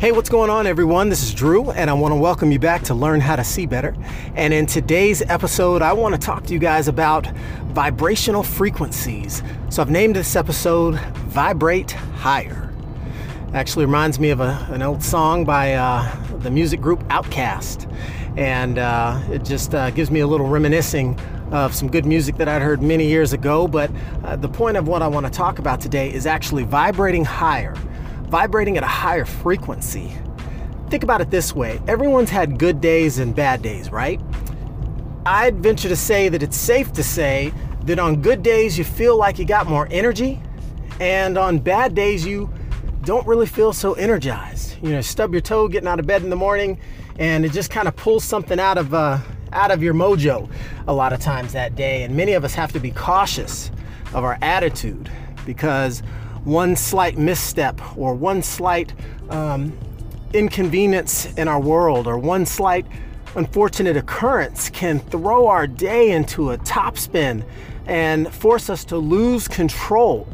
Hey, what's going on, everyone? This is Drew, and I want to welcome you back to Learn How to See Better. And in today's episode, I want to talk to you guys about vibrational frequencies. So I've named this episode Vibrate Higher. Actually reminds me of a, an old song by uh, the music group Outkast. And uh, it just uh, gives me a little reminiscing of some good music that I'd heard many years ago. But uh, the point of what I want to talk about today is actually vibrating higher vibrating at a higher frequency. Think about it this way everyone's had good days and bad days, right? I'd venture to say that it's safe to say that on good days you feel like you got more energy, and on bad days you don't really feel so energized. You know, stub your toe getting out of bed in the morning, and it just kind of pulls something out of uh, out of your mojo a lot of times that day. And many of us have to be cautious of our attitude because one slight misstep or one slight um, inconvenience in our world or one slight unfortunate occurrence can throw our day into a topspin and force us to lose control.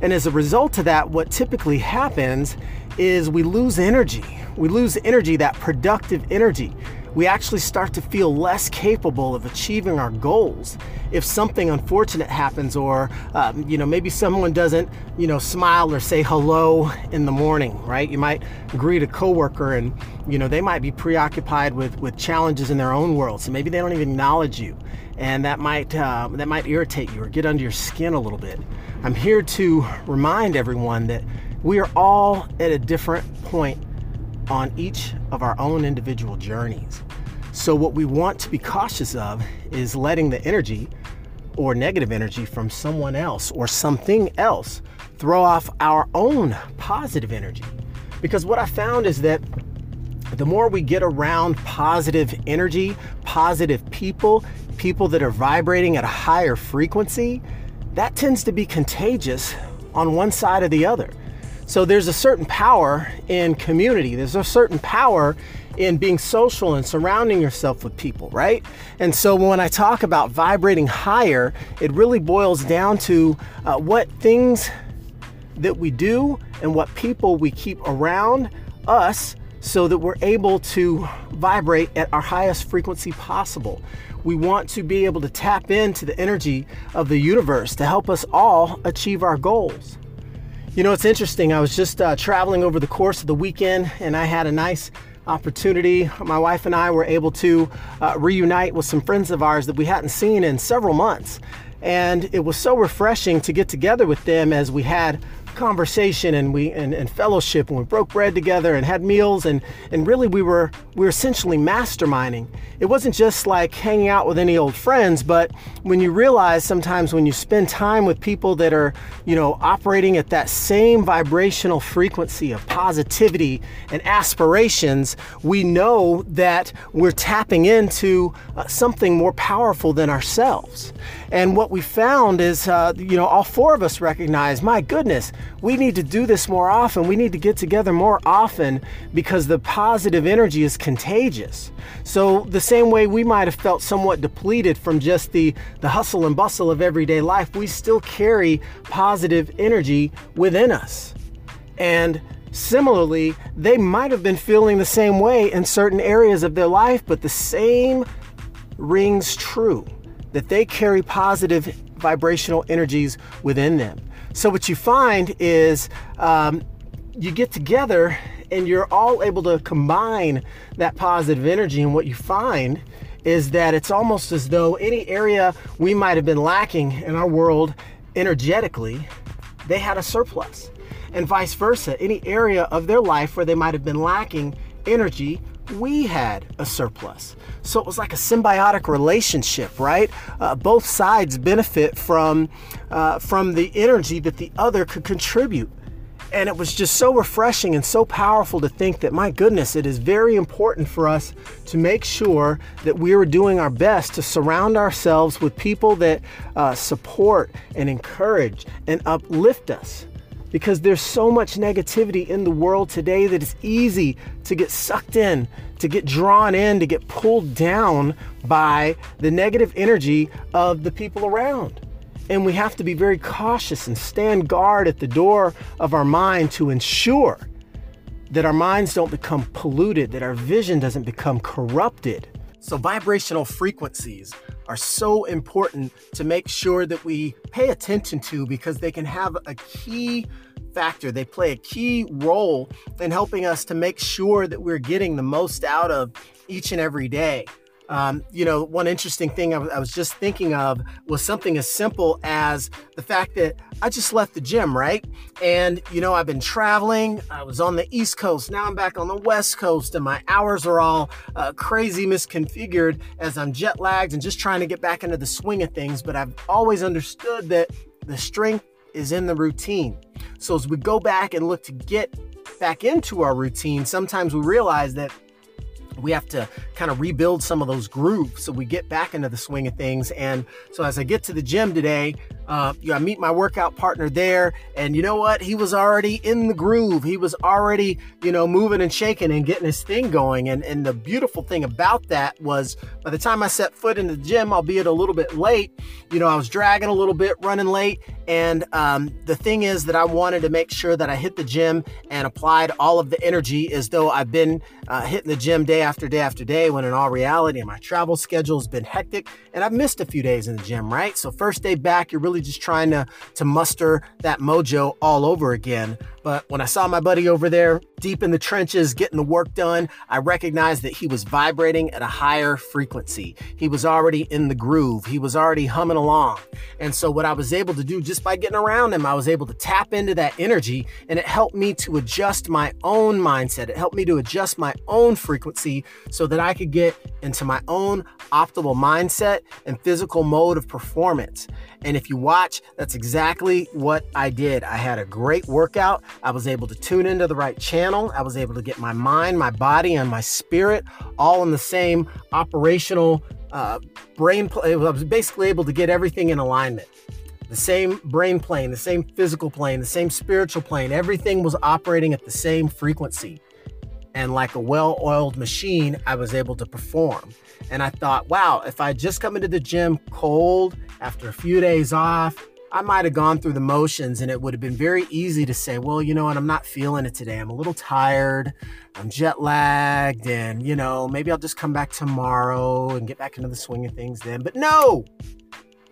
And as a result of that, what typically happens is we lose energy. We lose energy, that productive energy we actually start to feel less capable of achieving our goals. If something unfortunate happens or um, you know maybe someone doesn't you know smile or say hello in the morning right? You might greet a coworker and you know they might be preoccupied with with challenges in their own world so maybe they don't even acknowledge you. And that might uh, that might irritate you or get under your skin a little bit. I'm here to remind everyone that we are all at a different point on each of our own individual journeys. So, what we want to be cautious of is letting the energy or negative energy from someone else or something else throw off our own positive energy. Because what I found is that the more we get around positive energy, positive people, people that are vibrating at a higher frequency, that tends to be contagious on one side or the other. So there's a certain power in community. There's a certain power in being social and surrounding yourself with people, right? And so when I talk about vibrating higher, it really boils down to uh, what things that we do and what people we keep around us so that we're able to vibrate at our highest frequency possible. We want to be able to tap into the energy of the universe to help us all achieve our goals. You know, it's interesting. I was just uh, traveling over the course of the weekend and I had a nice opportunity. My wife and I were able to uh, reunite with some friends of ours that we hadn't seen in several months. And it was so refreshing to get together with them as we had conversation and we and, and, fellowship and we broke bread together and had meals and and really we were we were essentially masterminding. It wasn't just like hanging out with any old friends but when you realize sometimes when you spend time with people that are you know operating at that same vibrational frequency of positivity and aspirations we know that we're tapping into uh, something more powerful than ourselves. And what we found is uh, you know all four of us recognize my goodness we need to do this more often. We need to get together more often because the positive energy is contagious. So, the same way we might have felt somewhat depleted from just the, the hustle and bustle of everyday life, we still carry positive energy within us. And similarly, they might have been feeling the same way in certain areas of their life, but the same rings true that they carry positive vibrational energies within them. So, what you find is um, you get together and you're all able to combine that positive energy. And what you find is that it's almost as though any area we might have been lacking in our world energetically, they had a surplus. And vice versa, any area of their life where they might have been lacking energy, we had a surplus. So it was like a symbiotic relationship, right? Uh, both sides benefit from uh, from the energy that the other could contribute. And it was just so refreshing and so powerful to think that, my goodness, it is very important for us to make sure that we are doing our best to surround ourselves with people that uh, support and encourage and uplift us because there's so much negativity in the world today that it's easy to get sucked in, to get drawn in, to get pulled down by the negative energy of the people around. And we have to be very cautious and stand guard at the door of our mind to ensure that our minds don't become polluted, that our vision doesn't become corrupted. So, vibrational frequencies are so important to make sure that we pay attention to because they can have a key factor. They play a key role in helping us to make sure that we're getting the most out of each and every day. Um, you know, one interesting thing I, w- I was just thinking of was something as simple as the fact that I just left the gym, right? And, you know, I've been traveling. I was on the East Coast. Now I'm back on the West Coast, and my hours are all uh, crazy misconfigured as I'm jet lagged and just trying to get back into the swing of things. But I've always understood that the strength is in the routine. So as we go back and look to get back into our routine, sometimes we realize that we have to kind of rebuild some of those grooves so we get back into the swing of things. And so as I get to the gym today, uh, I meet my workout partner there, and you know what? He was already in the groove. He was already, you know, moving and shaking and getting his thing going. And and the beautiful thing about that was, by the time I set foot in the gym, albeit a little bit late, you know, I was dragging a little bit, running late. And um, the thing is that I wanted to make sure that I hit the gym and applied all of the energy as though I've been uh, hitting the gym day after day after day. When in all reality, my travel schedule has been hectic, and I've missed a few days in the gym. Right, so first day back, you're really just trying to to muster that mojo all over again. But when I saw my buddy over there deep in the trenches getting the work done, I recognized that he was vibrating at a higher frequency. He was already in the groove. He was already humming along. And so what I was able to do just by getting around him, I was able to tap into that energy and it helped me to adjust my own mindset. It helped me to adjust my own frequency so that I could get into my own optimal mindset and physical mode of performance. And if you watch, that's exactly what I did. I had a great workout. I was able to tune into the right channel. I was able to get my mind, my body, and my spirit all in the same operational uh, brain. I was basically able to get everything in alignment. The same brain plane, the same physical plane, the same spiritual plane. Everything was operating at the same frequency. And like a well oiled machine, I was able to perform. And I thought, wow, if I just come into the gym cold after a few days off, I might have gone through the motions and it would have been very easy to say, well, you know what, I'm not feeling it today. I'm a little tired. I'm jet lagged. And, you know, maybe I'll just come back tomorrow and get back into the swing of things then. But no,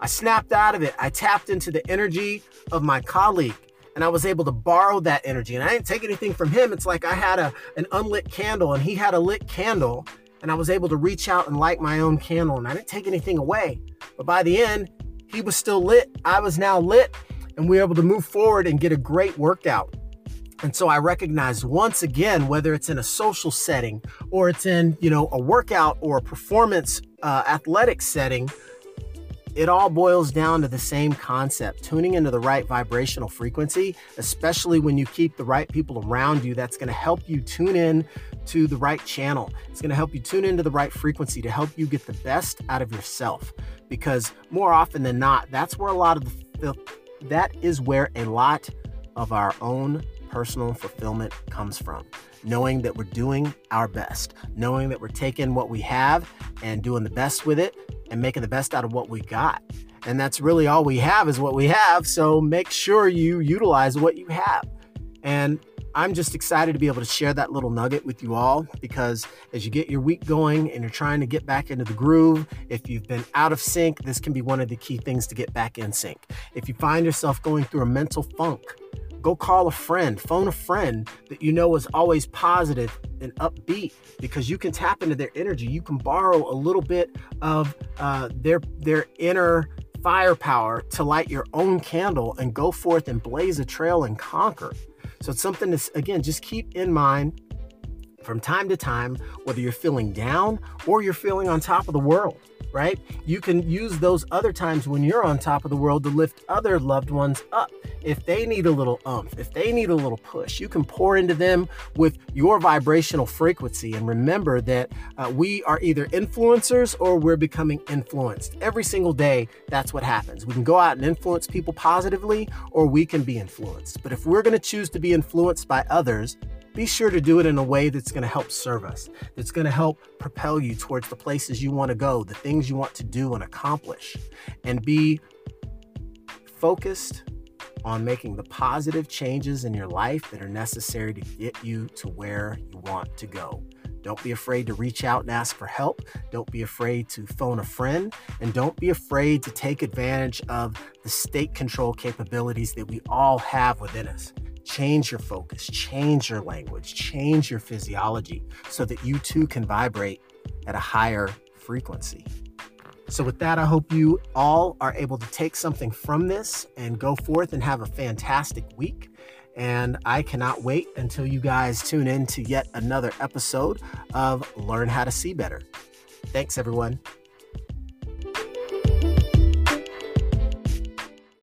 I snapped out of it. I tapped into the energy of my colleague and I was able to borrow that energy. And I didn't take anything from him. It's like I had a, an unlit candle and he had a lit candle and I was able to reach out and light my own candle and I didn't take anything away. But by the end, he was still lit. I was now lit, and we were able to move forward and get a great workout. And so I recognize once again, whether it's in a social setting or it's in, you know, a workout or a performance uh, athletic setting, it all boils down to the same concept tuning into the right vibrational frequency, especially when you keep the right people around you. That's going to help you tune in to the right channel. It's going to help you tune into the right frequency to help you get the best out of yourself. Because more often than not, that's where a lot of the, that is where a lot of our own personal fulfillment comes from. Knowing that we're doing our best, knowing that we're taking what we have and doing the best with it and making the best out of what we got. And that's really all we have is what we have. So make sure you utilize what you have. And I'm just excited to be able to share that little nugget with you all because as you get your week going and you're trying to get back into the groove, if you've been out of sync, this can be one of the key things to get back in sync. If you find yourself going through a mental funk, go call a friend, phone a friend that you know is always positive and upbeat because you can tap into their energy. You can borrow a little bit of uh, their their inner firepower to light your own candle and go forth and blaze a trail and conquer. So it's something to, again, just keep in mind from time to time, whether you're feeling down or you're feeling on top of the world, right? You can use those other times when you're on top of the world to lift other loved ones up. If they need a little umph, if they need a little push, you can pour into them with your vibrational frequency. And remember that uh, we are either influencers or we're becoming influenced. Every single day, that's what happens. We can go out and influence people positively or we can be influenced. But if we're going to choose to be influenced by others, be sure to do it in a way that's going to help serve us, that's going to help propel you towards the places you want to go, the things you want to do and accomplish, and be focused on making the positive changes in your life that are necessary to get you to where you want to go. Don't be afraid to reach out and ask for help. Don't be afraid to phone a friend. And don't be afraid to take advantage of the state control capabilities that we all have within us. Change your focus, change your language, change your physiology so that you too can vibrate at a higher frequency. So, with that, I hope you all are able to take something from this and go forth and have a fantastic week. And I cannot wait until you guys tune in to yet another episode of Learn How to See Better. Thanks, everyone.